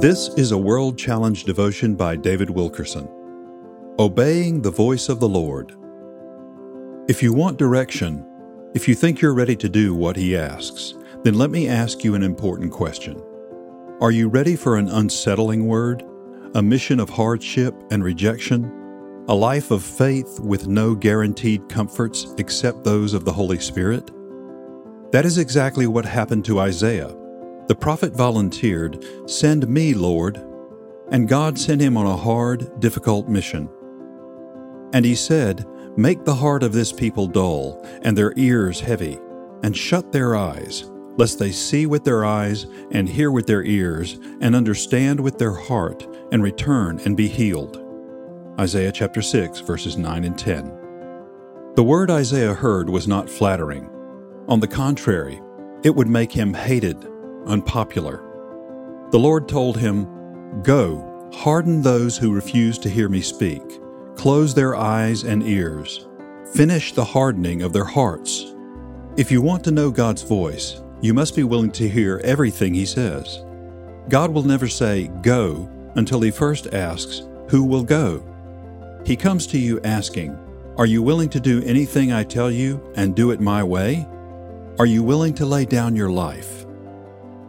This is a World Challenge devotion by David Wilkerson. Obeying the Voice of the Lord. If you want direction, if you think you're ready to do what He asks, then let me ask you an important question. Are you ready for an unsettling word, a mission of hardship and rejection, a life of faith with no guaranteed comforts except those of the Holy Spirit? That is exactly what happened to Isaiah. The prophet volunteered, Send me, Lord. And God sent him on a hard, difficult mission. And he said, Make the heart of this people dull, and their ears heavy, and shut their eyes, lest they see with their eyes, and hear with their ears, and understand with their heart, and return and be healed. Isaiah chapter 6, verses 9 and 10. The word Isaiah heard was not flattering. On the contrary, it would make him hated, unpopular. The Lord told him, Go, harden those who refuse to hear me speak, close their eyes and ears, finish the hardening of their hearts. If you want to know God's voice, you must be willing to hear everything He says. God will never say, Go, until He first asks, Who will go? He comes to you asking, Are you willing to do anything I tell you and do it my way? Are you willing to lay down your life?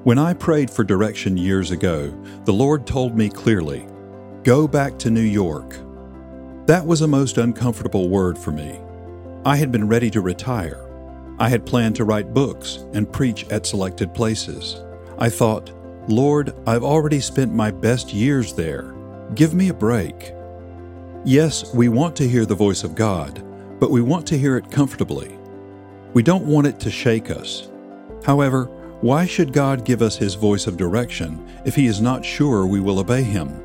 When I prayed for direction years ago, the Lord told me clearly, Go back to New York. That was a most uncomfortable word for me. I had been ready to retire. I had planned to write books and preach at selected places. I thought, Lord, I've already spent my best years there. Give me a break. Yes, we want to hear the voice of God, but we want to hear it comfortably. We don't want it to shake us. However, why should God give us His voice of direction if He is not sure we will obey Him?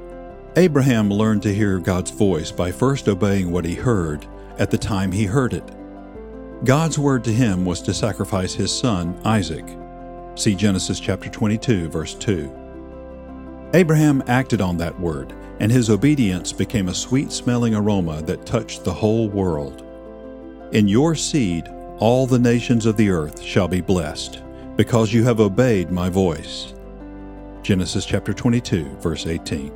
Abraham learned to hear God's voice by first obeying what he heard at the time he heard it. God's word to him was to sacrifice his son, Isaac. See Genesis chapter 22, verse 2. Abraham acted on that word, and his obedience became a sweet smelling aroma that touched the whole world. In your seed, all the nations of the earth shall be blessed, because you have obeyed my voice. Genesis chapter 22, verse 18.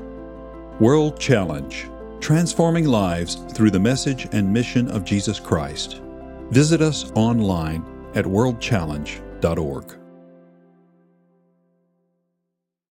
World Challenge Transforming Lives Through the Message and Mission of Jesus Christ. Visit us online at worldchallenge.org.